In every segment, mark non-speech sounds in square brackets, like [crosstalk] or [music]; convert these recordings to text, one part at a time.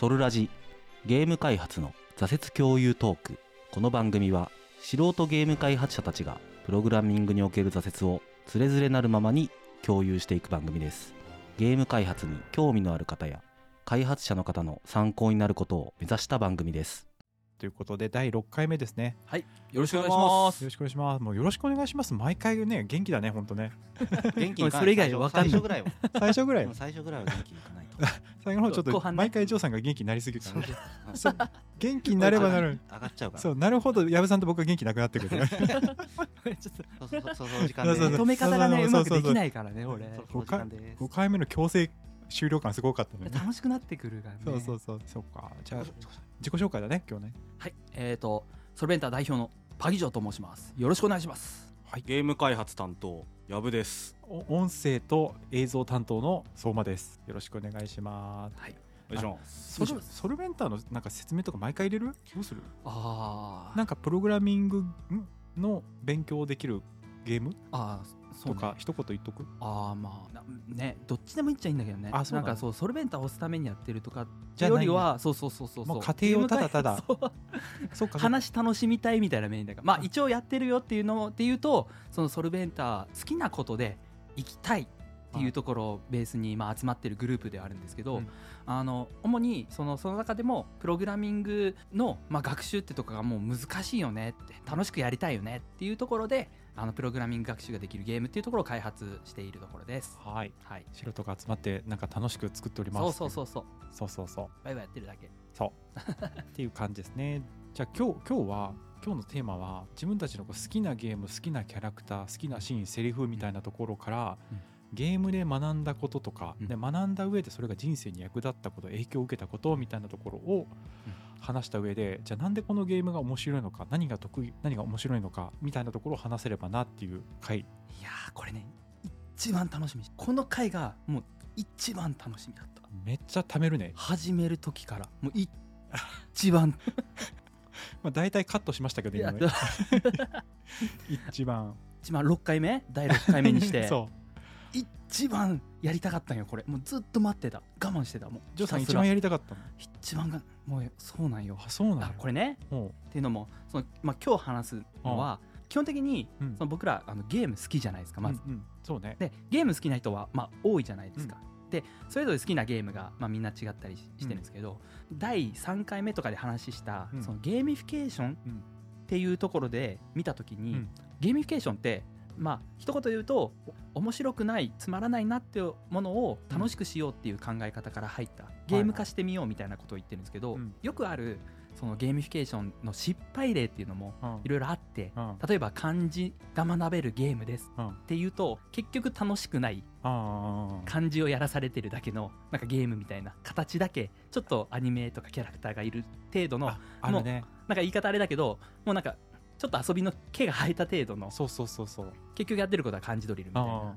ソルラジゲーム開発の挫折共有トーク。この番組は素人ゲーム開発者たちがプログラミングにおける挫折をつれづれなるままに共有していく番組です。ゲーム開発に興味のある方や開発者の方の参考になることを目指した番組です。ということで第6回目ですね。はい、よろしくお願いします。よろしくお願いします。もうよろしくお願いします。毎回ね元気だね本当ね。元気 [laughs] それ以外わかんない。最初ぐらいは。最初ぐらい最初ぐらいは元気にいかないと。[laughs] 最後の方ちょっと毎回ジョーさんが元気になりすぎるからねそ元気になればなる。上がっちゃうから。そうなるほど。矢部さんと僕が元気なくなってくる。ねちょっとそうそうそうそうそう時間で止め方がね、そうまくできないからね、俺。そろそろ時間です5回目の強制終了感すごかったね楽しくなってくるからね。そうそうそうそうかじゃあ自己紹介だね今日ね。はい、えっと、ソルベンター代表のパギジョと申します。よろしくお願いします。ゲーム開発担当やぶです。お音声と映像担当の相馬です。よろしくお願いします。はい。お願いします。ソルソルベンターのなんか説明とか毎回入れる？どうする？あなんかプログラミングの勉強できるゲーム？あ、あとか一言言っとく？ああまあなねどっちでもいいっちゃいいんだけどね。あそうなんかそうソルベンターを押すためにやってるとかじゃよりはそうそうそうそうそう。家庭をただただ。[laughs] そう。か。話楽しみたいみたいなメインだから。まあ一応やってるよっていうのっていうとそのソルベンター好きなことで行きたいっていうところをベースにまあ集まってるグループではあるんですけど、うん。あの主にそのその中でもプログラミングのまあ学習ってとこがもう難しいよねって楽しくやりたいよねっていうところであのプログラミング学習ができるゲームっていうところを開発しているところです。はい。はい、素人が集まってなんか楽しく作っております。そうそうそうそう。そうそうそう。バイバイやってるだけ。そう。っていう感じですね。じゃあ今日今日は今日のテーマは自分たちの好きなゲーム好きなキャラクター好きなシーンセリフみたいなところから、うん。ゲームで学んだこととか、うん。で学んだ上でそれが人生に役立ったこと影響を受けたことみたいなところを話した上でじゃあなんでこのゲームが面白いのか何が得意何が面白いのかみたいなところを話せればなっていう回。いやーこれね一番楽しみ。この回がもう一番楽しみだった。めっちゃ貯めるね、始める時から。もう一番。[laughs] まあ、大体カットしましたけど今ね。[laughs] 一番。一番6回目？第6回目にして。[laughs] そう一番やりたかったんよこれ。もうずっと待ってた。我慢してた。もうジョーさん一番やりたかったの？一番がもうそうなんよ。あそうなんや。あこれねもっていうのもその、まあ、今日話すのは基本的にう、うん。その僕らあのゲーム好きじゃないですかまず、うんうん。そうね。でゲーム好きな人はまあ多いじゃないですか、でそれぞれ好きなゲームが、まあ、みんな違ったりししてるんですけど、第3回目とかで話した、うん。そのゲーミフィケーションうん。っていうところで見た時に、うん。ゲーミフィケーションってまあ一言で言うとお面白くないつまらないなっていうものを楽しくしようっていう考え方から入った、ゲーム化してみようみたいなことを言ってるんですけど、うん。よくあるそのゲーミフィケーションの失敗例っていうのもうん。いろいろあって、うん。例えば漢字が学べるゲームですうん。っていうと結局楽しくない漢字をやらされてるだけのなんかゲームみたいな形だけちょっとアニメとかキャラクターがいる程度のああるね。なんか言い方あれだけどもうなんかちょっと遊びの毛が生えた程度のそうそうそうそう。結局やってることは漢字ドリルみたいあな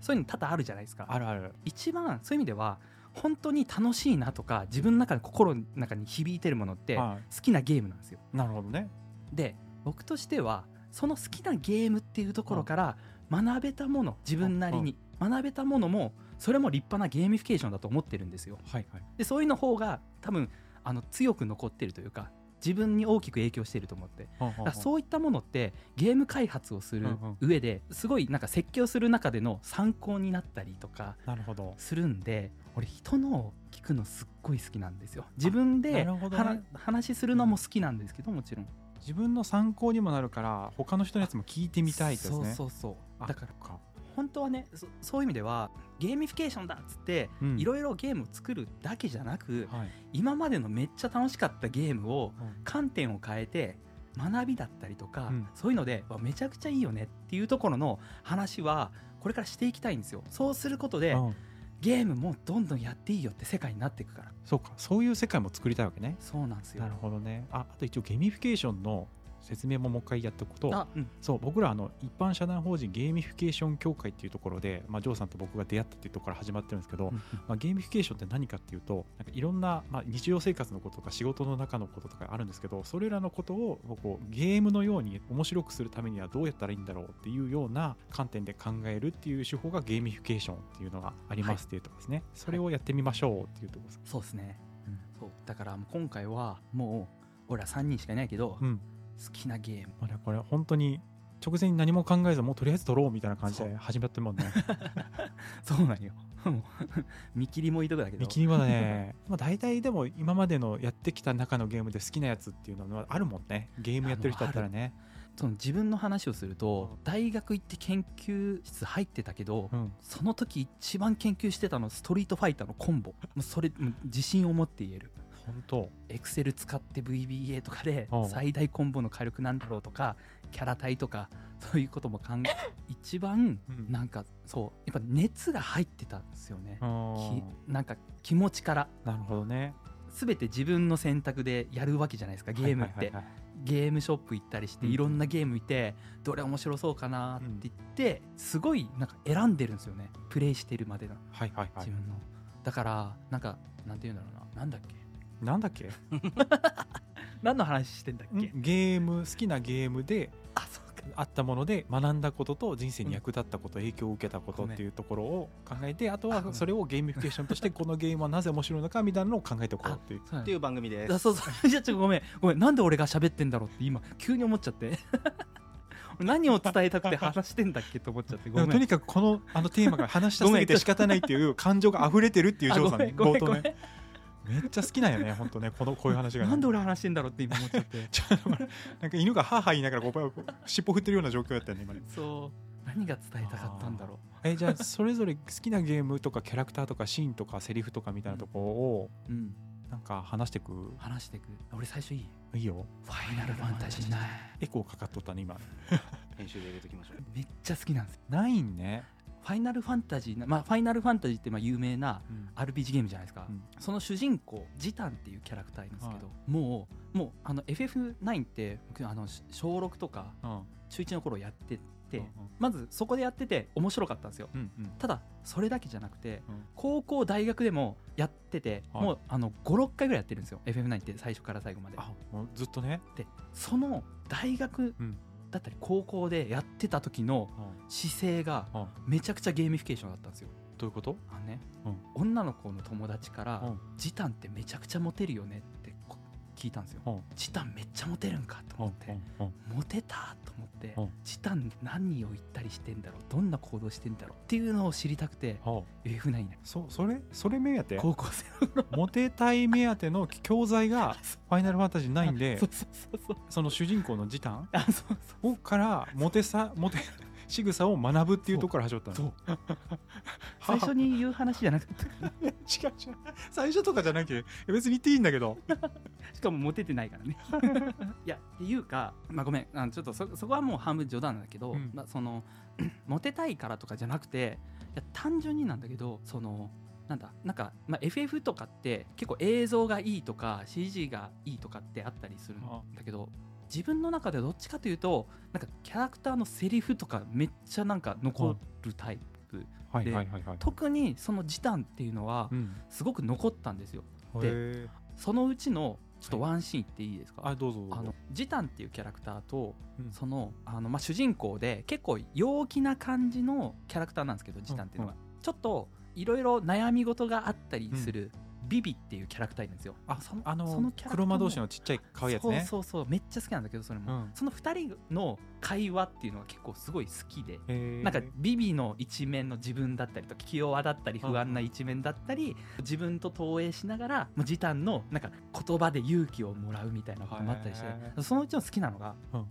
そういうの多々あるじゃないですか。ああるある。一番そういう意味では本当に楽しいなとか自分の中で心の中に響いてるものっては好きなゲームなんですよ。いなるほどね。で僕としてはその好きなゲームっていうところから学べたもの自分なりに学べたものもそれも立派なゲーミフィケーションだと思ってるんですよ。はいはい。でそういうの方が多分あの強く残ってるというか自分に大きく影響していると思って。そういったものってゲーム開発をする上ですごいなんか設計をする中での参考になったりとかなるほど。するんで俺人のを聞くのすっごい好きなんですよ。自分でね。話するのも好きなんですけどもちろん。自分の参考にもなるから他の人のやつも聞いてみたいですね。そうそうそう。あだからか本当はねそそういう意味ではゲーミフィケーションだっつってうん。いろいろゲームを作るだけじゃなくはい。今までのめっちゃ楽しかったゲームをうん観点を変えて学びだったりとか、うん。そういうのでわめちゃくちゃいいよねっていうところの話はこれからしていきたいんですよ。そうすることでうん。ゲームもどんどんやっていいよって世界になっていくから。そうか。そういう世界も作りたいわけね。そうなんですよ。なるほどね。ああと一応ゲーミフィケーションの説明ももう一回やっておくとあうん。そう僕らあの一般社団法人ゲーミフィケーション協会っていうところで、まあ、ジョーさんと僕が出会ったっていうところから始まってるんですけど、うんまあ、ゲーミフィケーションって何かっていうとなんかいろんな、まあ、日常生活のこととか仕事の中のこととかあるんですけどそれらのことをこうゲームのように面白くするためにはどうやったらいいんだろうっていうような観点で考えるっていう手法がゲーミフィケーションっていうのがありますっていうところですね、それをやってみましょうっていうところです、そうですね、うん。そう。だからもう今回はもう俺ら3人しかいないけど、うん好きなゲーム。まあねこれ本当に直前に何も考えずもうとりあえず撮ろうみたいな感じで始まってるもんね。[laughs] そうなんよ。[laughs] 見切りもいいとこだけど。見切りもね。まあ大体でも今までのやってきた中のゲームで好きなやつっていうのはあるもんね。ゲームやってる人だったらね。その自分の話をすると大学行って研究室入ってたけど、うん。その時一番研究してたのストリートファイターのコンボ。それ自信を持って言える本当。エクセル使って VBA とかでうん。最大コンボの火力なんだろうとかキャラ体とかそういうことも考え [laughs] 一番うん。なんかそうやっぱ熱が入ってたんですよね。なんか気持ちから。なるほどね。全て自分の選択でやるわけじゃないですかゲームって、はいはいはいはい。ゲームショップ行ったりしてうん。いろんなゲーム見てどれ面白そうかなって言ってすごいなんか選んでるんですよね。プレイしてるまでの。はいはいはい。自分の。だからなんかなんて言うんだろうな。なんだっけなんだっけ？[laughs] 何の話してんだっけ？ゲーム好きなゲームであそうか。あったもので学んだことと人生に役立ったこと、影響を受けたことっていうところを考えてあとはそれをゲーミフィケーションとして [laughs] このゲームはなぜ面白いのかみたいなのを考えておこうあっていうっていう番組です。あそうそう。[laughs] いやちょっとごめん。ごめん。なんで俺が喋ってんだろうって今急に思っちゃって。俺何を伝えたくて話してんだっけと思っちゃって。ごめん。とにかくこのあのテーマが話したすぎて仕方ないっていう感情が溢れてるっていうあジョーさんね冒頭ねめっちゃ好きなんよね本当ねこのこういう話がね。なんで俺話してんだろうって今思っちゃって。[laughs] ちょっとなんか犬がハーハー言いながらこうこう尻尾振ってるような状況やったよね今ね。そう。何が伝えたかったんだろえじゃあそれぞれ好きなゲームとかキャラクターとかシーンとかセリフとかみたいなところをううん。なんか話してく？話してく。俺最初いい？いいよ。ファイナルファンタジー。9エコーかかっとったね今。編集で入れときましょう。[laughs] めっちゃ好きなんですよ。ないんね、ファイナルファンタジーなまあファイナルファンタジーってまあ有名なうん。RPG ゲームじゃないですか、うん。その主人公ジタンっていうキャラクターいるんですけど、はもうもうあの FF9 って僕あのし小6とかうん。中1の頃やってて、うんまずそこでやってて面白かったんですよ。うんうん。ただそれだけじゃなくて、うん。高校大学でもやってて、はい。もうあの56回ぐらいやってるんですよ。FF9 って最初から最後まで。ずっとね、でその大学うんだったり高校でやってた時のうん姿勢がうんめちゃくちゃゲーミフィケーションだったんですよ。どういうこと？あのね、うん。女の子の友達からうん「ジタンってめちゃくちゃモテるよね」ってこ聞いたんですよ。うん「ジタンめっちゃモテるんか」とうん思って。うんモテた？と思って。うんジタン何を言ったりしてんだろう？どんな行動してんだろう？っていうのを知りたくてう。ん FF9 ねそそれ？それ目当て？高校生のモテたい目当ての教材が [laughs] ファイナルファンタジー9でそうそうそうそう。その主人公のジタンあそうそう。をからモテさモテ仕草を学ぶっていうところから始まったの。[laughs] 最初に言う話じゃなくて [laughs] 違う違う。最初とかじゃなきゃ別に言っていいんだけど。[laughs] しかもモテてないからね。いやっていうかまあごめん。あのちょっとそそこはもう半分冗談だけど、うん。まあ、その [clears throat] モテたいからとかじゃなくていや単純になんだけどそのなんだなんか、まあ、FF とかって結構映像がいいとか CG がいいとかってあったりするんだけど自分の中でどっちかというとなんかキャラクターのセリフとかめっちゃなんか残るタイプ、はいではいはいはい。特にその時短っていうのはうん。すごく残ったんですよ。でへー。そのうちのちょっとワンシーンっていいですか、あどうぞどうぞ。あのジタンっていうキャラクターと、うん。そのあの、まあ、主人公で結構陽気な感じのキャラクターなんですけどジタンっていうのは、ちょっといろいろ悩み事があったりする、ビビっていうキャラクターいるんですよ。あそのあのそのキャラクターも。黒魔同士のちっちゃい可愛いやつね。そうそうそうめっちゃ好きなんだけどそれも、うん。その2人の会話っていうのが結構すごい好きで、なんかビビの一面の自分だったりとか気弱だったり不安な一面だったり自分と投影しながらもうジタンのなんか言葉で勇気をもらうみたいなこともあったりしへてそのうちの好きなのが、うん。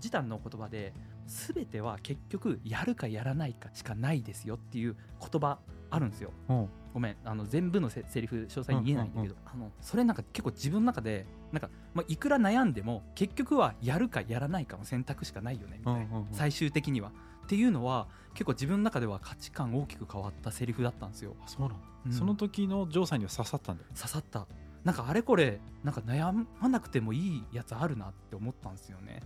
ジタンの言葉で全ては結局やるかやらないかしかないですよっていう言葉あるんですよ。うん。ごめんあの全部のせセリフ詳細に言えないんだけど、あのそれなんか結構自分の中でなんか、まあ、いくら悩んでも結局はやるかやらないかの選択しかないよねみたいな、最終的には。っていうのは結構自分の中では価値観大きく変わったセリフだったんですよ、あそうなんだうん。その時のジョーさんには刺さったんだよ。刺さったなんかあれこれなんか悩まなくてもいいやつあるなって思ったんですよね。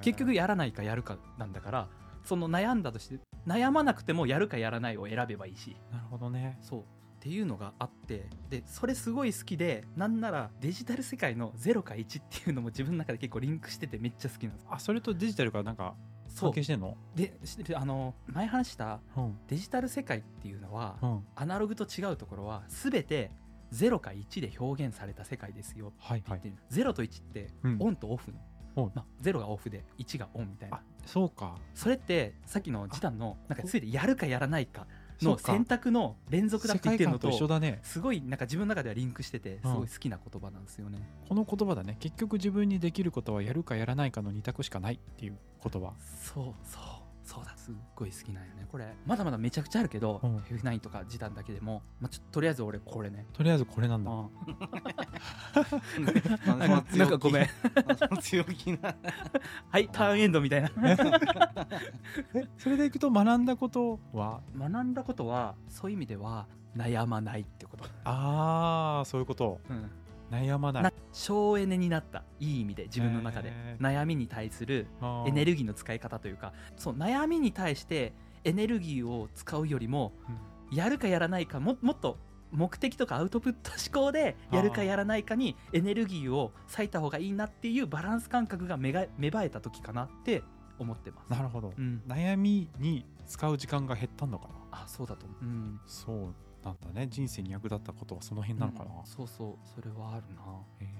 結局やらないかやるかなんだからその悩んだとして悩まなくてもやるかやらないを選べばいいし。なるほどね。そう。っていうのがあってでそれすごい好きでなんならデジタル世界の0か1っていうのも自分の中で結構リンクしててめっちゃ好きなんです。あそれとデジタルがなんか関係してんの？であの前話したうん。デジタル世界っていうのはうん。アナログと違うところは全て0か1で表現された世界ですよはいはいっていう0と1ってうん。オンとオフの、オンまあ、0がオフで1がオンみたいあなそうか。それってさっきの時短のなんかついてやるかやらないかの選択の連続だって言ってるのと一緒とだね。すごいなんか自分の中ではリンクしててすごい好きな言葉なんですよね。この言葉だね。結局自分にできることはやるかやらないかの二択しかないっていう言葉。そうそうそうだすっごい好きなんよね。これまだまだめちゃくちゃあるけど、うん。F9 とか時短だけでも、まあ、ちょっととりあえず俺これね。とりあえずこれなんだ。[laughs] なんかなんかごめん。強気な。はいターンエンドみたいな。えそれでいくと学んだことは？学んだことはそういう意味では悩まないってこと、ああそういうこと。うん、悩まない。な省エネになった。いい意味で自分の中で。悩みに対するエネルギーの使い方というかそう悩みに対してエネルギーを使うよりもやるかやらないかももっと目的とかアウトプット思考でやるかやらないかにエネルギーを割いた方がいいなっていうバランス感覚が芽が芽生えた時かなって思ってます。なるほど。うん、悩みに使う時間が減ったんのかな。あそうだと思う。うん。そうなんだね人生に役立ったことはその辺なのかな、うんそうそうそれはあるな。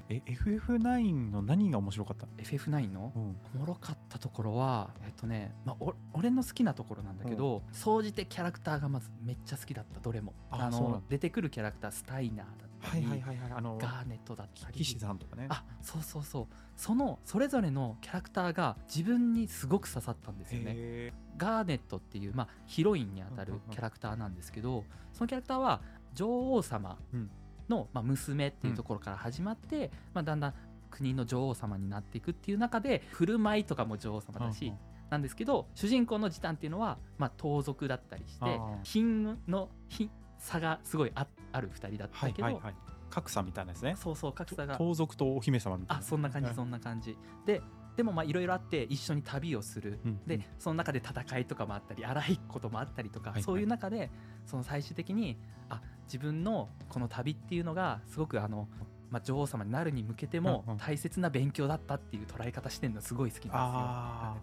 ええ FF9 の何が面白かった？FF9 の？うん。おもろかったところはえっとね、まあ、お俺の好きなところなんだけど総じてキャラクターがまずめっちゃ好きだったどれも。あの出てくるキャラクタースタイナーだったり、はいはいはいはい。あのガーネットだったり。騎士さんとかね。あそうそうそう。そのそれぞれのキャラクターが自分にすごく刺さったんですよね。へガーネットっていう、まあ、ヒロインにあたるうんうんうん。キャラクターなんですけどそのキャラクターは女王様の、まあ、娘っていうところから始まって、まあ、だんだん国の女王様になっていくっていう中で振る舞いとかも女王様だし、うんうん。なんですけど主人公の時短っていうのは、まあ、盗賊だったりして品の品差がすごいあある2人だったけど、はいはいはい。格差みたいなですね。そうそう格差が。盗賊とお姫様みたいな。あそんな感じそんな感じ。ででもまあいろいろあって一緒に旅をする。うんでその中で戦いとかもあったり荒いこともあったりとか、はいはい。そういう中でその最終的にあ自分のこの旅っていうのがすごくあの、まあ、女王様になるに向けても大切な勉強だったっていう捉え方してるのすごい好きなんですよ。あ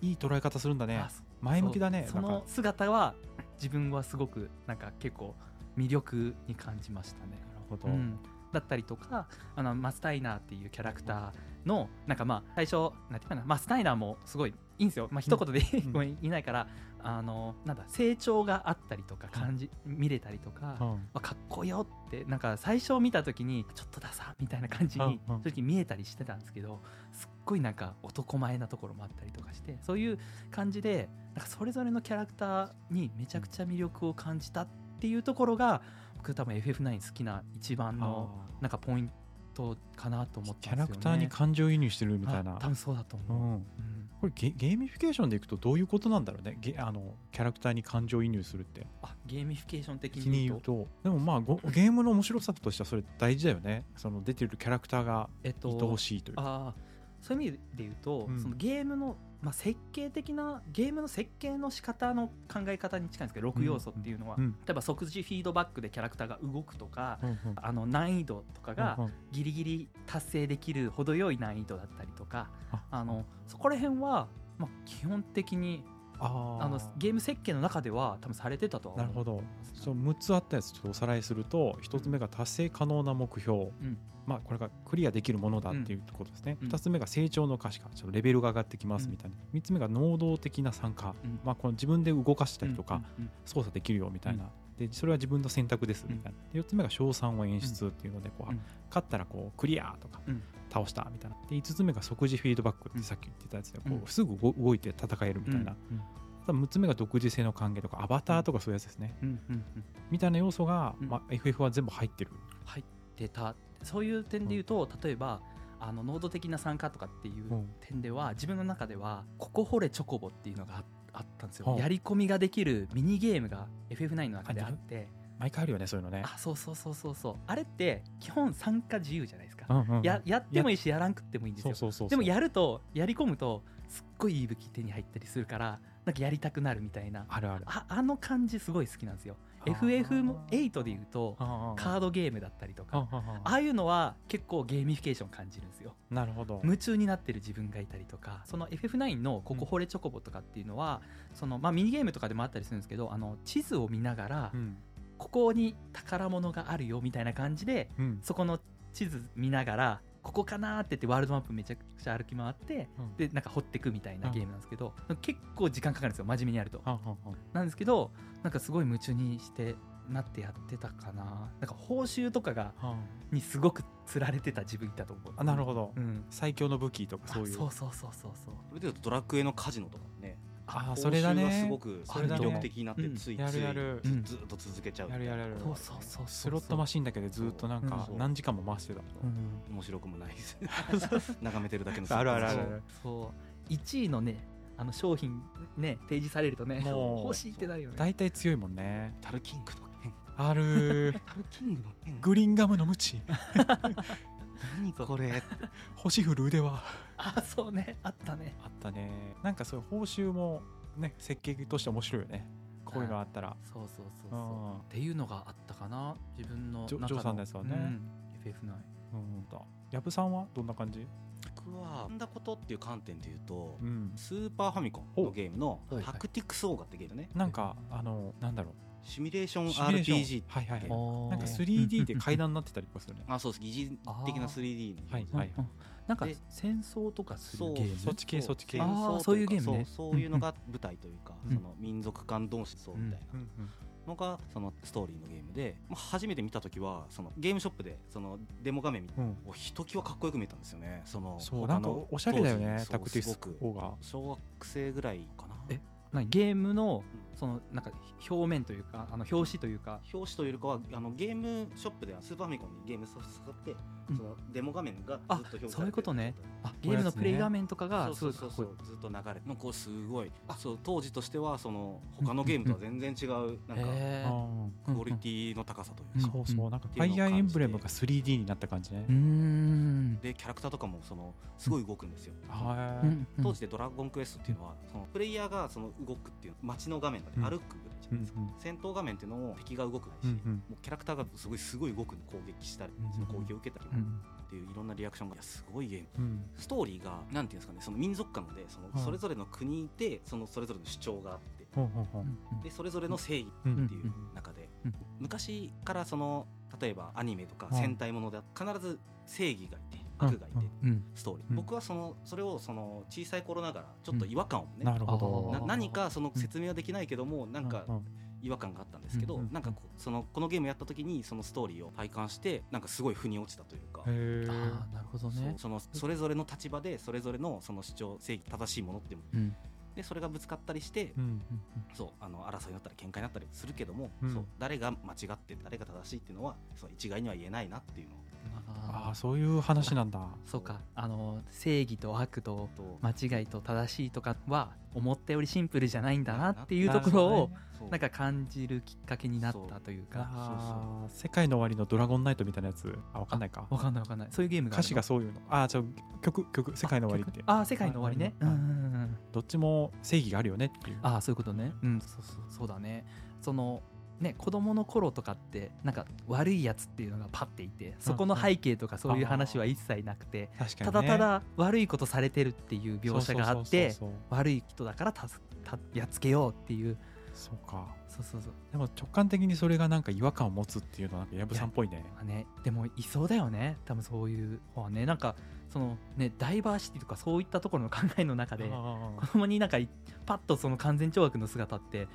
いい捉え方するんだね。前向きだねその姿は自分はすごくなんか結構魅力に感じましたね。なるほど、うん、だったりとかあのマスタイナーっていうキャラクターのなんかまあ最初なんていうかなマスタイナーもすごいいいんですよ、まあ一言で、うん。[laughs] ごめん言いないからあのなんだ成長があったりとか感じ、見れたりとか、うんあかっこよってなんか最初見た時にちょっとださみたいな感じに正直見えたりしてたんですけどすっごいなんか男前なところもあったりとかしてそういう感じでなんかそれぞれのキャラクターにめちゃくちゃ魅力を感じたっていうところが僕多分 FF9 好きな一番のあなんかポイントかなと思ってますよね。ャラクターに感情移入してるみたいな。あ多分そうだとう思う。ん。うん。これゲゲーミフィケーションでいくとどういうことなんだろうね？ゲあのキャラクターに感情移入するって。あゲーミフィケーション的気にに言うと。でもまあごゲームの面白さとしてはそれ大事だよね。その出てるキャラクターがえっと愛おしいというか、あーそういう意味で言うと、うん。そのゲームの、まあ、設計的なゲームの設計の仕方の考え方に近いんですけど6要素っていうのは、うん例えば即時フィードバックでキャラクターが動くとか、うんうん。あの難易度とかがうんうん。ギリギリ達成できる程よい難易度だったりとかああのそこら辺は、まあ、基本的にあのゲーム設計の中では多分されてたとなるほど。そう6つあったやつちょっとおさらいすると1つ目が達成可能な目標、うん。まあこれがクリアできるものだっていうことですね、うん。2つ目が成長の可視化。ちょっとレベルが上がってきますうんみたいな、3つ目が能動的な参加、うん。まあ、この自分で動かしたりとか、うんうん操作できるよみたいな、でそれは自分の選択ですみたいな、で4つ目が賞賛を演出っていうのでこう、うん。勝ったらこうクリアとか、うん倒したみたいな。で5つ目が即時フィードバックってさっき言ってたやつでこう、うん。すぐご動いて戦えるみたいな、うん。あと6つ目が独自性の還元とかアバターとかそういうやつですね、みたいな要素が、うん。まあ、FF は全部入ってる、入ってた。そういう点で言うと、例えばあの能動的な参加とかっていううん。点では自分の中では「ここ掘れチョコボ」っていうのがああったんですはあよやり込みができるミニゲームが FF9 の中であって毎回あるよねそういうのね。あそうそうそうそうそう。あれって基本参加自由じゃないですか、うんうんうん。ややってもいいしやらんくってもいいんですよ。そうそうそうそう。でもやるとやり込むとすっごいいい武器手に入ったりするからなんかやりたくなるみたいな。あるある。ああの感じすごい好きなんですよ。あ。ー FF8 で言うとカードゲームだったりとか。あーあいうのは結構ゲーミフィケーション感じるんですよ。なるほど。夢中になってる自分がいたりとかその FF9 の「ここ掘れチョコボ」とかっていうのは、そのまあ、ミニゲームとかでもあったりするんですけどあの地図を見ながらうんここに宝物があるよみたいな感じでうん。そこの地図見ながらここかなーって言ってワールドマップめちゃくちゃ歩き回ってうん。でなんか掘ってくみたいなうんゲームなんですけど結構時間かかるんですよ真面目にやると。なんですけどなんかすごい夢中にしてなってやってたかな。なんか報酬とかがにすごく釣られてた自分いたと思う。あなるほど。うん。最強の武器とかあそういう。そうそうそうそうそう。それでいうとドラクエのカジノとかもねあそれだね。すごくそれだね魅力的になってうんついついやるやる。うん。ずっと続けちゃうやるやるやる。そうそうそうそう。スロットマシンだけでずっとなんか何時間も回してた。うん。面白くもないです。[laughs] 眺めてるだけのあるあるある。そう。そう。1位のねあの商品ね提示されるとねもう欲しいってなるよね。大体強いもんね。タルキングの剣。あるタルキングの剣。グリーンガムのムチ [laughs] 何これ。星降る腕は。あそうね。あったね。あったね。なんかそういう報酬もね設計として面白いよね。こういうのあったら。そうそうそううそう、ん。っていうのがあったかな。自分の中ジョジョーさんのやつはね。うん。FF9 うんだやぶさんはどんな感じ？僕は学んだことっていう観点で言うとうん。スーパーファミコンのゲームのはい。タクティクスオーガってゲームね。なんかあのなんだろうシミュレーション RPG はいはいはい。ななんか 3D で階段になってたりとかするね。あそうです。疑似的な 3D のはいうんうんなんかで戦争とかするそうゲーム？そっち系そっち系。あそういうゲームね。そうそういうのが舞台というか、うん。その民族間同士そうみたいうんうんなのがそのストーリーのゲームで、まあ、初めて見た時はそのゲームショップでそのデモ画面見て、うん。おひときわかっこよく見えたんですよね。そのそうなんかおしゃれだよ当時ねタクティス小学生ぐらいかなえ何ゲームのうんそのなんか表面というかあの表紙というか。表紙というかはあのゲームショップではスーパーファミコンにゲームソフト使って、うん。そのデモ画面がずっとあ表示されてる。そういうことね。ゲームのプレイ画面とかがそうそうそう。ずっと流れてこうすごい。そう当時としてはその他のゲームとは全然違うなんかクオリティの高さといううんそうそう。なんかファイアーエンブレムが感 3D になった感じね。でキャラクターとかもそのすごい動くんですよ、うん。当時で「ドラゴンクエスト」っていうのはそのプレイヤーがその動くっていう街の画面がねうん。歩くぐらいじゃないですか、うんうん。戦闘画面っていうのも敵が動くないし、うんうん。もうキャラクターがすごいすごい動くの攻撃したり、うん攻撃を受けたりうんっていういろんなリアクションがいやすごいゲーム。うん。ストーリーがなんていうんですかねその民族間でそのうんそれぞれの国でそのそれぞれの主張があってでそれぞれの正義うんっていう中でうん。昔からその例えばアニメとかうん戦隊もので必ず正義がいてうん悪がいてうん。ストーリー、うん。僕はそのそれをその小さい頃ながらちょっと違和感をね、なるほあど。な何かその説明はできないけども、なんか違和感があったんですけど、うんうん。うんなんかこうそのこのゲームやった時にそのストーリーを体感してなんかすごい腑に落ちたというか。へー。ああなるほどね。そのそれぞれの立場でそれぞれのその主張正義正しいものっていうものうん。でそれがぶつかったりして、うんそうあの争いになったり喧嘩になったりするけども、うん。そう誰が間違って誰が正しいっていうのはそう一概には言えないなっていうのをああそういう話なんだ。そうか。あの正義と悪とと間違いと正しいとかは思ったよりシンプルじゃないんだなっていうところをなんか感じるきっかけになったというか。世界の終わりのドラゴンナイトみたいなやつ。あわかんないか。わかんないわかんない。そういうゲームが歌詞がそういうの。あーじゃあ曲曲世界の終わりって。ああ世界の終わりね。あうんうん。うんどっちも正義があるよねっていう。ああそういうことね。うんそうそう。そうだね。そのね子供の頃とかってなんか悪いやつっていうのがパッていてそこの背景とかそういう話は一切なくて確かに、ね、ただただ悪いことされてるっていう描写があって悪い人だからたすたやっつけようっていう。そうか。そうそうそう。でも直感的にそれがなんか違和感を持つっていうのはなんか矢部さんっぽいねまあねでもいそうだよね多分そういう方はねなんかそのねダイバーシティとかそういったところの考えの中であ子供になんかいパッとその完全懲悪の姿って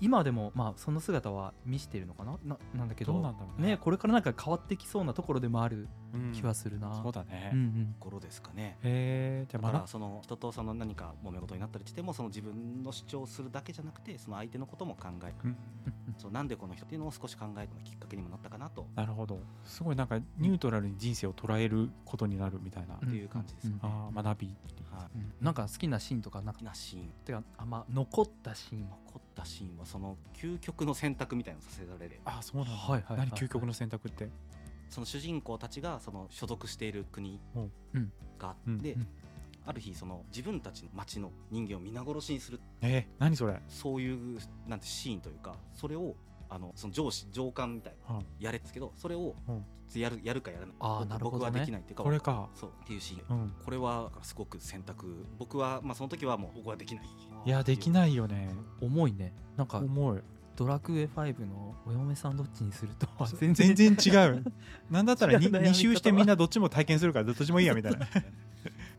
今でもまあその姿は見してるのかな？ななんだけどね。ねこれからなんか変わってきそうなところでもある気はするな、そうだね、うんうん。頃ですかね。へえじゃあまだだからその人とその何か揉め事になったりしてもその自分の主張するだけじゃなくてその相手のことも考える。うん。そうなんでこの人っていうのを少し考えるのきっかけにもなったかなと。なるほど。すごいなんかニュートラルに人生を捉えることになるみたいな、うんっていう感じですよね。ああ学びっていう。はい。うん。なんか好きなシーンとかなんか好きなシーン。てかあんま残ったシーン。残ったシーンはその究極の選択みたいなのをさせられる。ああそうなんだ、はいはいはい。何？究極の選択ってその主人公たちがその所属している国があって、ある日その自分たちの町の人間を皆殺しにする。えー、何それ？そういうなんてシーンというかそれをあのその上司上官みたいなはやれっつけどそれをうん。やるやるかやらない。僕あーなるほどね。僕はできないっていうかこれか。そうっていうシーン。うん。これはすごく選択。僕はまあその時はもう僕はできない。いやできいないよね。重いね。なんか重いドラクエ5のお嫁さんどっちにするとは全然。違う。[laughs] なんだったら違う悩み方は。2周してみんなどっちも体験するからどっちもいいやみたいな。[laughs]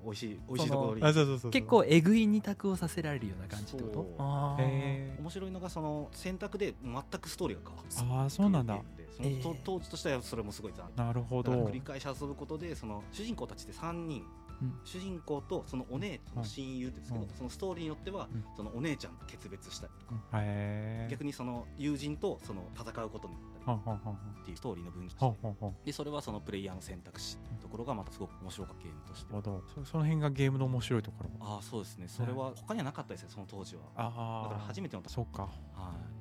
美味しい美味しいところに。あそうそうそうそう。結構えぐい二択をさせられるような感じってこと？あ面白いのがその選択で全くストーリーが変わるああそうなんだ。そのえー。当時としてはそれもすごい残念なるほど。繰り返し遊ぶことでその主人公たちって3人、うん主人公とそのお姉その親友って言うんですけど、うん。そのストーリーによっては、うん。そのお姉ちゃんと決別したりとか、逆にその友人とその戦うことになったりっていうストーリーの分岐で。それはそのプレイヤーの選択肢。ところがまたすごく面白かったゲームとして。そその辺がゲームの面白いところああそうですね。それは他にはなかったですねその当時は。ああだから初めてのそうか。はい。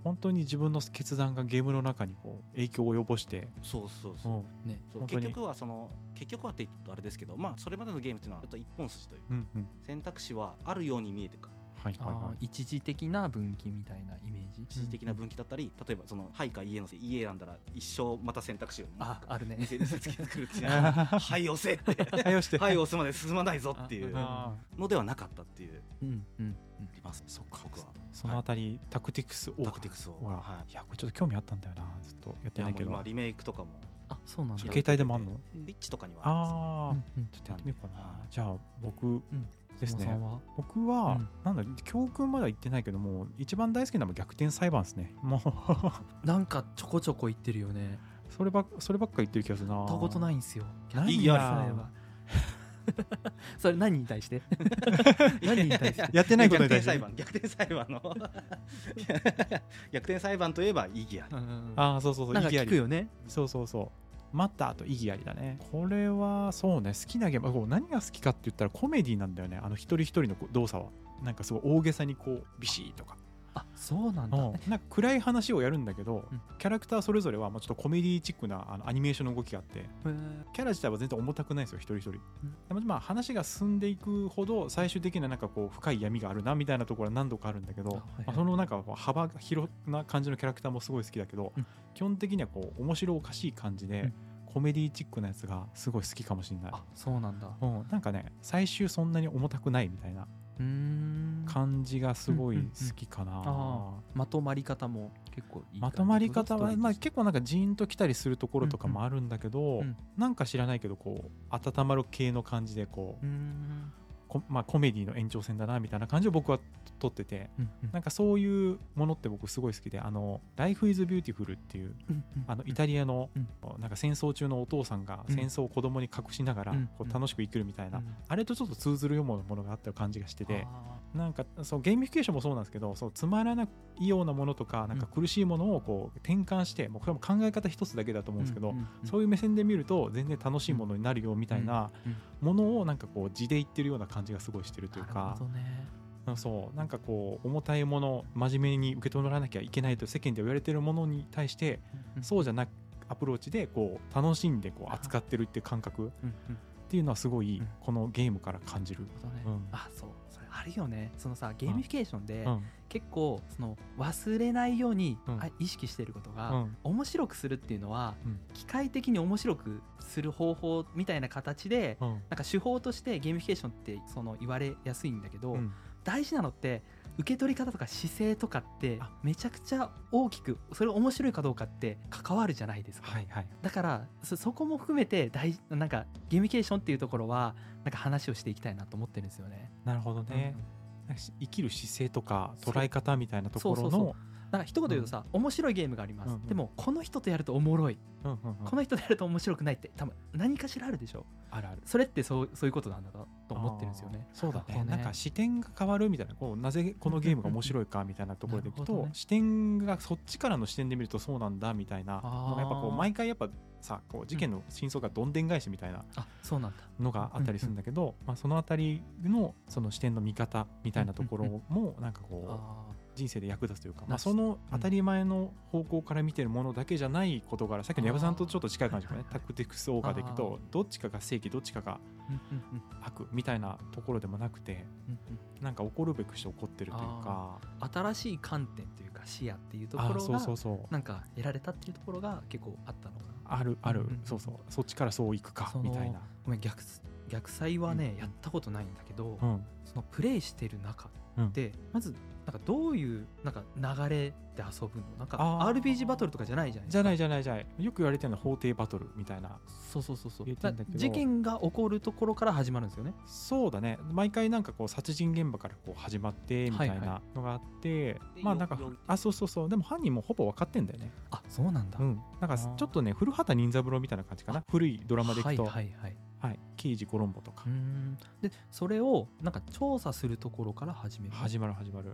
本当に自分の決断がゲームの中にこう影響を及ぼして、そうそうそう。う、ん。ね。そう結局はその結局はって言うとあれですけどまあそれまでのゲームっていうのはちょっと一本筋といううんうん、選択肢はあるように見えてかあはいはいはい。ー一時的な分岐みたいなイメージ？一時的な分岐だったり、例えばその「はい」か「家」の家選んだら一生また選択肢をああるね。見せ見せつけてくるっていう。あ [laughs] はい押せ。[laughs] って。はい押すまで進まないぞっていうあのではなかったっていう。うんうんうん。ありますそっか僕は。そのあたり、タクティクスオータクティクスを。は、、はい。やこれちょっと興味あったんだよなずっとやってないけど。リメイクとかも。あそうなんだ。携帯でもあんの？スイッチとかにはあああ、うん。うん。ちょっとやってみようかな、はい。じゃあ僕ですね。僕は、うん。なんだ教訓まだ言ってないけども一番大好きなのは逆転裁判ですね。もう。[laughs] なんかちょこちょこ言ってるよね。そればっそればっか言ってる気がするな。たことないんすよ。逆転裁判。[laughs] それ何に対して？[laughs] 何に対して？やってないことに逆対して？転裁判。逆転裁判の。逆転裁判といえば意義あり。うんああそうそうそう。なんか意義あり聞くよね。そうそうそうマターと意義ありだね。これはそうね。好きなゲームこう何が好きかって言ったらコメディなんだよね。あの一人一人の動作は。なんかすごい大げさにこうビシーとか。あそうなんだ。うん。なんか暗い話をやるんだけど、うん。キャラクターそれぞれはまあちょっとコメディチックなあのアニメーションの動きがあってキャラ自体は全然重たくないんですよ一人一人、でもまあ話が進んでいくほど最終的ななんかこう深い闇があるなみたいなところは何度かあるんだけど、あはいはい。まあ、そのなんか幅が広な感じのキャラクターもすごい好きだけど、うん。基本的にはこう面白おかしい感じで、うん。コメディチックなやつがすごい好きかもしれない。あそうなんだ。うん、なんかね最終そんなに重たくないみたいな感じがすごいうんうんうん。好きかな、あまとまり方も結構いい感じ。まとまり方は、まあ、結構なんかジーンときたりするところとかもあるんだけど、うんなんか知らないけどこう温まる系の感じでこううーんこまあ、コメディの延長線だなみたいな感じを僕は取っててうんうん。なんかそういうものって僕すごい好きで「あの Life is Beautiful」っていううんうん。あのイタリアのうん。なんか戦争中のお父さんがうん。戦争を子供に隠しながらうんこう楽しく生きるみたいなうんあれとちょっと通ずるようなものがあった感じがしててあなんかそうゲーミフィケーションもそうなんですけどそうつまらないようなものとかなんか苦しいものをこう転換してもうこれも考え方一つだけだとー思うんですけどんんそういう目線で見ると全然楽しいものになるよみたいなうんうんものをなんかこう地で行ってるような感じがすごいしてるというなるかほどね。うんそうなんかこう重たいもの真面目に受け止めらなきゃいけないと世間で言われてるものに対してうんそうじゃなくアプローチでこう楽しんでこう扱ってるっていう感覚っていうのはすごいうん。このゲームから感じる。うん。あそうあるよね。そのさゲーミフィケーションでうん。結構その忘れないように意識してることがうん。面白くするっていうのはうん。機械的に面白くする方法みたいな形でうん。なんか手法としてゲーミフィケーションってその言われやすいんだけど、うん。大事なのって受け取り方とか姿勢とかってあ。めちゃくちゃ大きくそれが面白いかどうかって関わるじゃないですか、はいはいだからそそこも含めて大事なんかゲーミケーションっていうところはなんか話をしていきたいなと思ってるんですよね。なるほどね。なんか生きる姿勢とか捉え方みたいなところそうそうのなんか一言で言うとさ、面白いゲームがあります、うんうん。でもこの人とやるとおもろい、うんうんうん。この人とやると面白くないって多分何かしらあるでしょ？あるある。それってそうそういうことなんだなと思ってるんですよね。そうだね。なるほどなんか視点が変わるみたいなこうなぜこのゲームが面白いかみたいなところでいくと、ね視点がそっちからの視点で見るとそうなんだみたいな。やっぱこう毎回やっぱさこう事件の真相がどんでん返しみたいなのがあったりするんだけど、まあ、そのあたりのその視点の見方みたいなところもなんかこうあ人生で役立つというか、なまあ、その当たり前の方向から見てるものだけじゃないことからさっきの矢部さんとちょっと近い感じかね。タクティクスオーガーでいくあとどっちかが正義どっちかが悪みたいなところでもなくてうんなんか起こるべくして起こってるというか。うん新しい観点というか視野っていうところがそうそうなんか得られたっていうところが結構あったのかな。あるある、うんうんそうそう。そっちからそういくかみたいな。ごめん逆逆サイはね、うん。やったことないんだけど、うん。そのプレイしてる中うん。で、まずなんかどういうなんか流れで遊ぶの？なんか RPG バトルとかじゃないじゃないじゃないじゃないじゃない。よく言われてるのは法廷バトルみたいな。そうそうそうそう。事件が起こるところから始まるんですよね。そうだね。毎回なんかこう殺人現場からこう始まってみたいはいはなのがあって、でまあなんかあそうそうそう。でも犯人もほぼ分かってんだよね。あそうなんだ、うん。なんかちょっとね古畑任三郎みたいな感じかな。古いドラマでいくと、はいはいはいはい、刑事コロンボとか。でそれをなんか調査するところから始める。始まる始まる。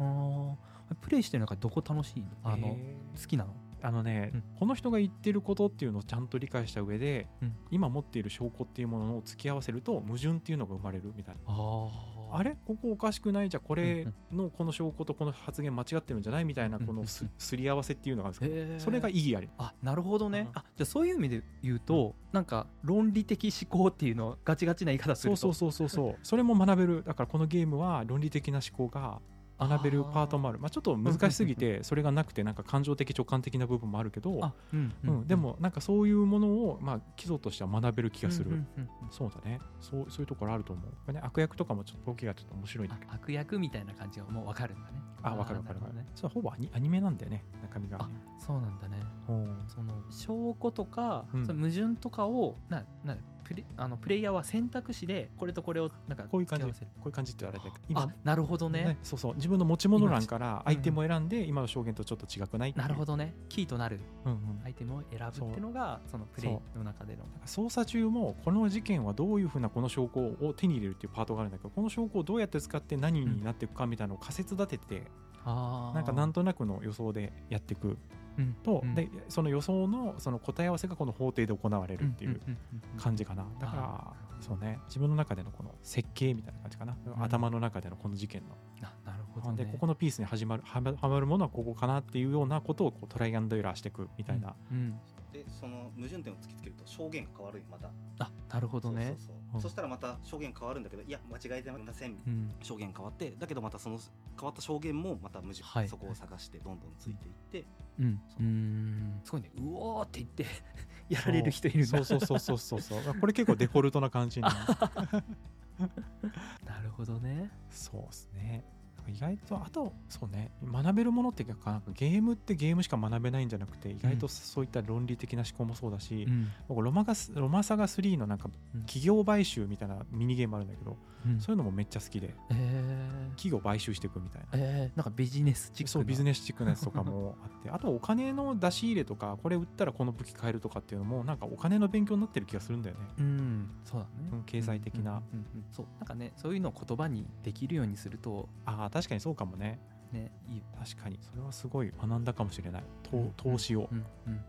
プレイしてる中どこ楽しいの？あのへ好きなの？ーあのね、うん。この人が言ってることっていうのをちゃんと理解した上で、うん。今持っている証拠っていうものを突き合わせると矛盾っていうのが生まれるみたいな。あーあれ？ここおかしくない？じゃあこれうんのこの証拠とこの発言間違ってるんじゃない？みたいなこのすすり合わせっていうのがあるんですけどそれが意義あり。あなるほどね、うんあじゃあそういう意味で言うと、なんか論理的思考っていうのをガチガチな言い方すると。そうそうそうそうそう。それも学べる。だからこのゲームは論理的な思考が学べるパートもある。まあちょっと難しすぎてそれがなくてなんか感情的直感的な部分もあるけどあ、うんうん、でもなんかそういうものをまあ基礎としては学べる気がする、うんうんうんそうだね。そうそういうところあると思う、ね、悪役とかもちょっと動きがちょっと面白いんだけど。あ悪役みたいな感じがもう分かるんだね。あ分かる分かる分かる。ね。それはほぼアニアニメなんだよね中身が。ねそうなんだね。うん。その証拠とか、うん。その矛盾とかをななプレあのプレイヤーは選択肢でこれとこれをなんかこういう感じこういう感じって言われて今。あなるほどね。ね、そうそう。自分の持ち物欄からアイテムを選んで今の証言とちょっと違くないなるほどね。キーとなる。うんうん。アイテムを選ぶっていうのがそのプレイの中での。捜査中もこの事件はどういうふうなこの証拠を手に入れるっていうパートがあるんだけどこの証拠をどうやって使って何になっていくかみたいなのを仮説立てて、あー。なんかなんとなくの予想でやっていく。うんと、うん。でその予想のその答え合わせがこの法廷で行われるっていう感じかな、だからそうね。自分の中でのこの設計みたいな感じかな、ん。頭の中でのこの事件の、あなるほどね。でここのピースに始まるはまはまるものはここかなっていうようなことをこうトライアンドエラーしていくみたいな、その矛盾点を突きつけると証言が変わるよまた。あなるほどね。そうそうう。ん。そうそしたらまた証言変わるんだけどいや間違えてませんうん。証言変わってだけどまたその変わった証言もまた矛盾、はい。そこを探してどんどんついていって、うん。うん。すごいね。うおーって言って [laughs] やられる人いるそう。そうそうそうそうそう。これ結構デフォルトな感じになる。[laughs] ほどね。そうですね意外とあとそうね学べるものっていうかなんかゲームってゲームしか学べないんじゃなくて意外とそういった論理的な思考もそうだし、ん。僕ロマガスロマサガ3のなんかうん。企業買収みたいなミニゲームあるんだけど、うん。そういうのもめっちゃ好きで。えー企業買収していくみたいな。えーなんかビジネスチックな。そうビジネスチックなやつとかもあって。あとお金の出し入れとかこれ売ったらこの武器買えるとかっていうのもなんかお金の勉強になってる気がするんだよね。うん。そうだね。うん経済的な。うんうんそう。なんかねそういうのを言葉にできるようにするとああ確かにそうかもね。ねいい。よ確かに。それはすごい学んだかもしれない。とうん投資を。っうんうん。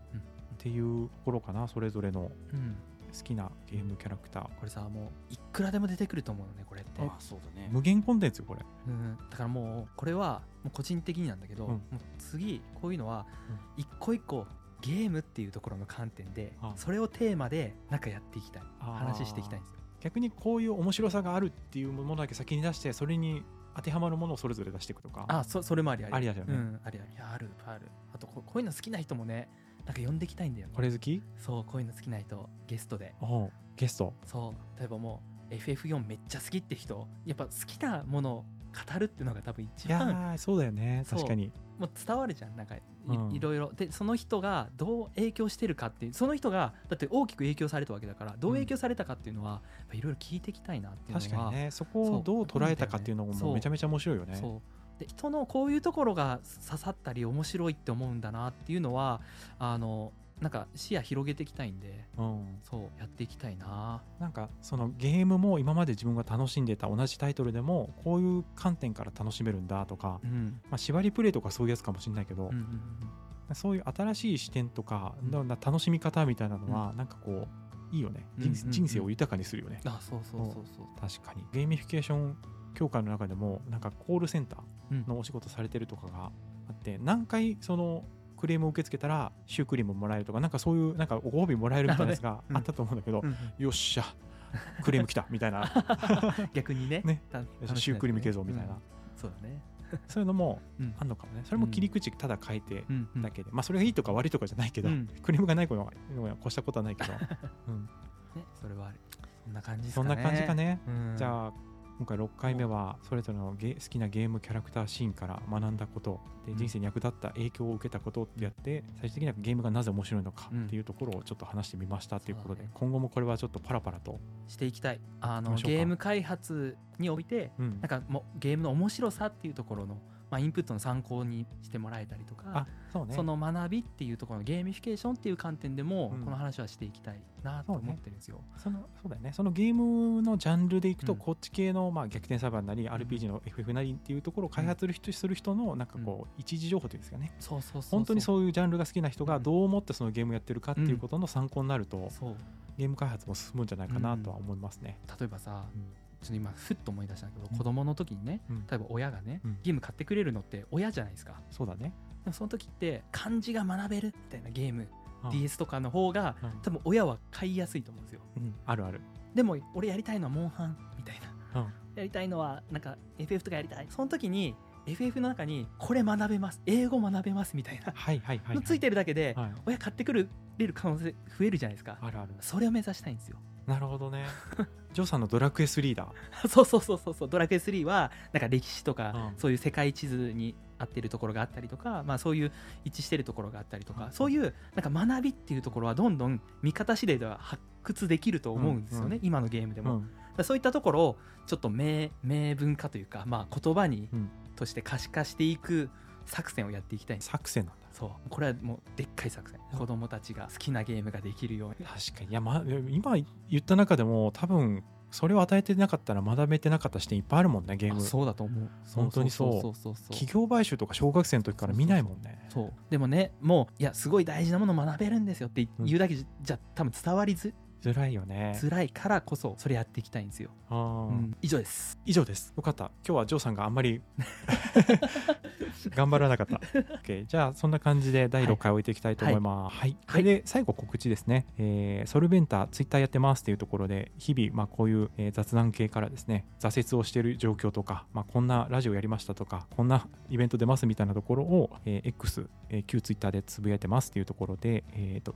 ていうところかなそれぞれの。うんうん好きなゲームキャラクター。これさもういくらでも出てくると思うのねこれって。ああそうだね。無限コンテンツよこれ。うん、だからもうこれはもう個人的になんだけど、うん。もう次こういうのは一個一個ゲームっていうところの観点であそれをテーマでなんかやっていきたい。話していきたいんですよ。逆にこういう面白さがあるっていうものだけ先に出してそれに当てはまるものをそれぞれ出していくとか。あそそれもありあり。ありだよね。うん、ありあり。あるある。あとここういうの好きな人もねなんか呼んでいきたいんだよね。これ好き？そうこういうの好きな人ゲストで。おうゲスト？そう例えばもう FF4 めっちゃ好きって人やっぱ好きなものを語るっていうのが多分一いやそうだよね。確かに。もう伝わるじゃん。なんかい,、うん。いろいろ。でその人がどう影響してるかっていうその人がだって大きく影響されたわけだからどう影響されたかっていうのは、やっぱいろいろ聞いていきたいなっていうのは。確かにね。そこをどう捉えたかっていうのもめちゃめちゃ面白いよね。そうで人のこういうところが刺さったり面白いって思うんだなっていうのはあのなんか視野広げていきたいんでうん。そうやっていきたいな。なんかそのゲームも今まで自分が楽しんでた同じタイトルでもこういう観点から楽しめるんだとか、うん。まあ、縛りプレイとかそういうやつかもしれないけど、うんうんそういう新しい視点とか、うん。楽しみ方みたいなのはなんかこういいよね、人うんうんうん。人生を豊かにするよね、あそうそうそうそう。確かに。ゲーミフィケーション協会の中でもなんかコールセンタうん。ーのお仕事されてるとかがあって何回そのクレームを受け付けたらシュークリームもらえるとかなんかそういうなんかご褒美もらえるみたいなやつがうん。あったと思うんだけど、うんよっしゃクレーム来たみたいな。[laughs] 逆にねね。シュークリームいけぞみたいな、うん。そうだね。そういうのもうん。あんのかもね。それも切り口ただ変えてうん。うん。だけで、まあそれがいいとか悪いとかじゃないけど、うん。クレームがないことは越したことはないけど、[laughs] うん、ねそれはある。そんな感じですかね。そんな感じかね、うん。じゃあ今回6回目はそれぞれのゲ好きなゲームキャラクターシーンから学んだことでうん。人生に役立った影響を受けたことってやって最終的にはゲームがなぜ面白いのかうん。っていうところをちょっと話してみましたということで、今後もこれはちょっとパラパラと、していきたい。あのゲーム開発においてうん。なんかもうゲームの面白さっていうところの、まあ、インプットの参考にしてもらえたりとかあそうね。その学びっていうところのゲーミフィケーションっていう観点でも、うん。この話はしていきたいなと思ってるんですよ。そのそうだよね。そのゲームのジャンルでいくと、うん。こっち系の、まあ、逆転サバンなり RPG の FF なりっていうところを開発する人,、する人のなんかこう一時情報というんですかね。そうそう本当にそういうジャンルが好きな人がうんどう思ってそのゲームやってるかっていうことの参考になると、ゲーム開発も進むんじゃないかなとは思いますね。例えばさうんちょっと今ふっと思い出したんだけど、うん。子供の時にねうん。例えば親がね、うん。ゲーム買ってくれるのって親じゃないですか。そうだね。でもその時って漢字が学べるみたいなゲーム、うん。DS とかの方がうん。多分親は買いやすいと思うんですよ。うん。あるある。でも俺やりたいのはモンハンみたいな。うん。やりたいのはなんか FF とかやりたい。その時に FF の中にこれ学べます英語学べますみたいなはいはいはい、はい。のついてるだけではい、親買ってくるれる可能性増えるじゃないですか。あるある。それを目指したいんですよなるほどね。ジョーさんのドラクエ3だ。[laughs] そうそうそうそうそう。ドラクエ3はなんか歴史とか、うん。そういう世界地図に合ってるところがあったりとか、まあ、そういう一致してるところがあったりとか、うん。そういうなんか学びっていうところはどんどん見方次第では発掘できると思うんですよね、うん今のゲームでも、うん。そういったところをちょっと明明文化というか、まあ、言葉に、うん。として可視化していく作戦をやっていきたい。作戦なんだ。そう。これはもうでっかい作戦。うん。子供たちが好きなゲームができるように。確かに。いや、ま、今言った中でも多分それを与えてなかったら学べてなかった視点いっぱいあるもんね、ゲーあム。そうだと思う。本当にそう。そうそうそう。企業買収とか小学生の時から見ないもんね。そうでもねもういやすごい大事なもの学べるんですよってうん言うだけじゃ多分伝わりづ辛いよね。辛いからこそそれやっていきたいんですよ、うん以上です以上です。よかった。今日はジョーさんがあんまり [laughs] 頑張らなかった。OK じゃあ、そんな感じで第6回終えていきたいと思います。はい。これで最後告知ですね。えーソルベンタ、ツイッターやってますっていうところで、日々、まあ、こういう、えー雑談系からですね、挫折をしている状況とか、まあ、こんなラジオやりましたとか、こんなイベント出ますみたいなところを、えー X、えー旧ツイッターでつぶやいてますっていうところで、えーと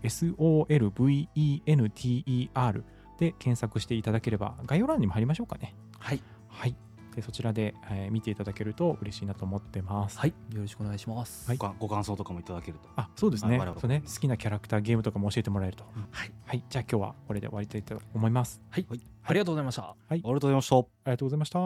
SOLVENTER で検索していただければ、概要欄にも貼りましょうかね。はいはい。でそちらで、えー見ていただけると嬉しいなと思ってます。はいよろしくお願いしますはいごご感想とかもいただけるとあ、そうですね我々。そうね。好きなキャラクター、ゲームとかも教えてもらえると。はい、はい。じゃあ今日はこれで終わりたいと思います。はい、ありがとうございましたはい。ありがとうございましたありがとうございました。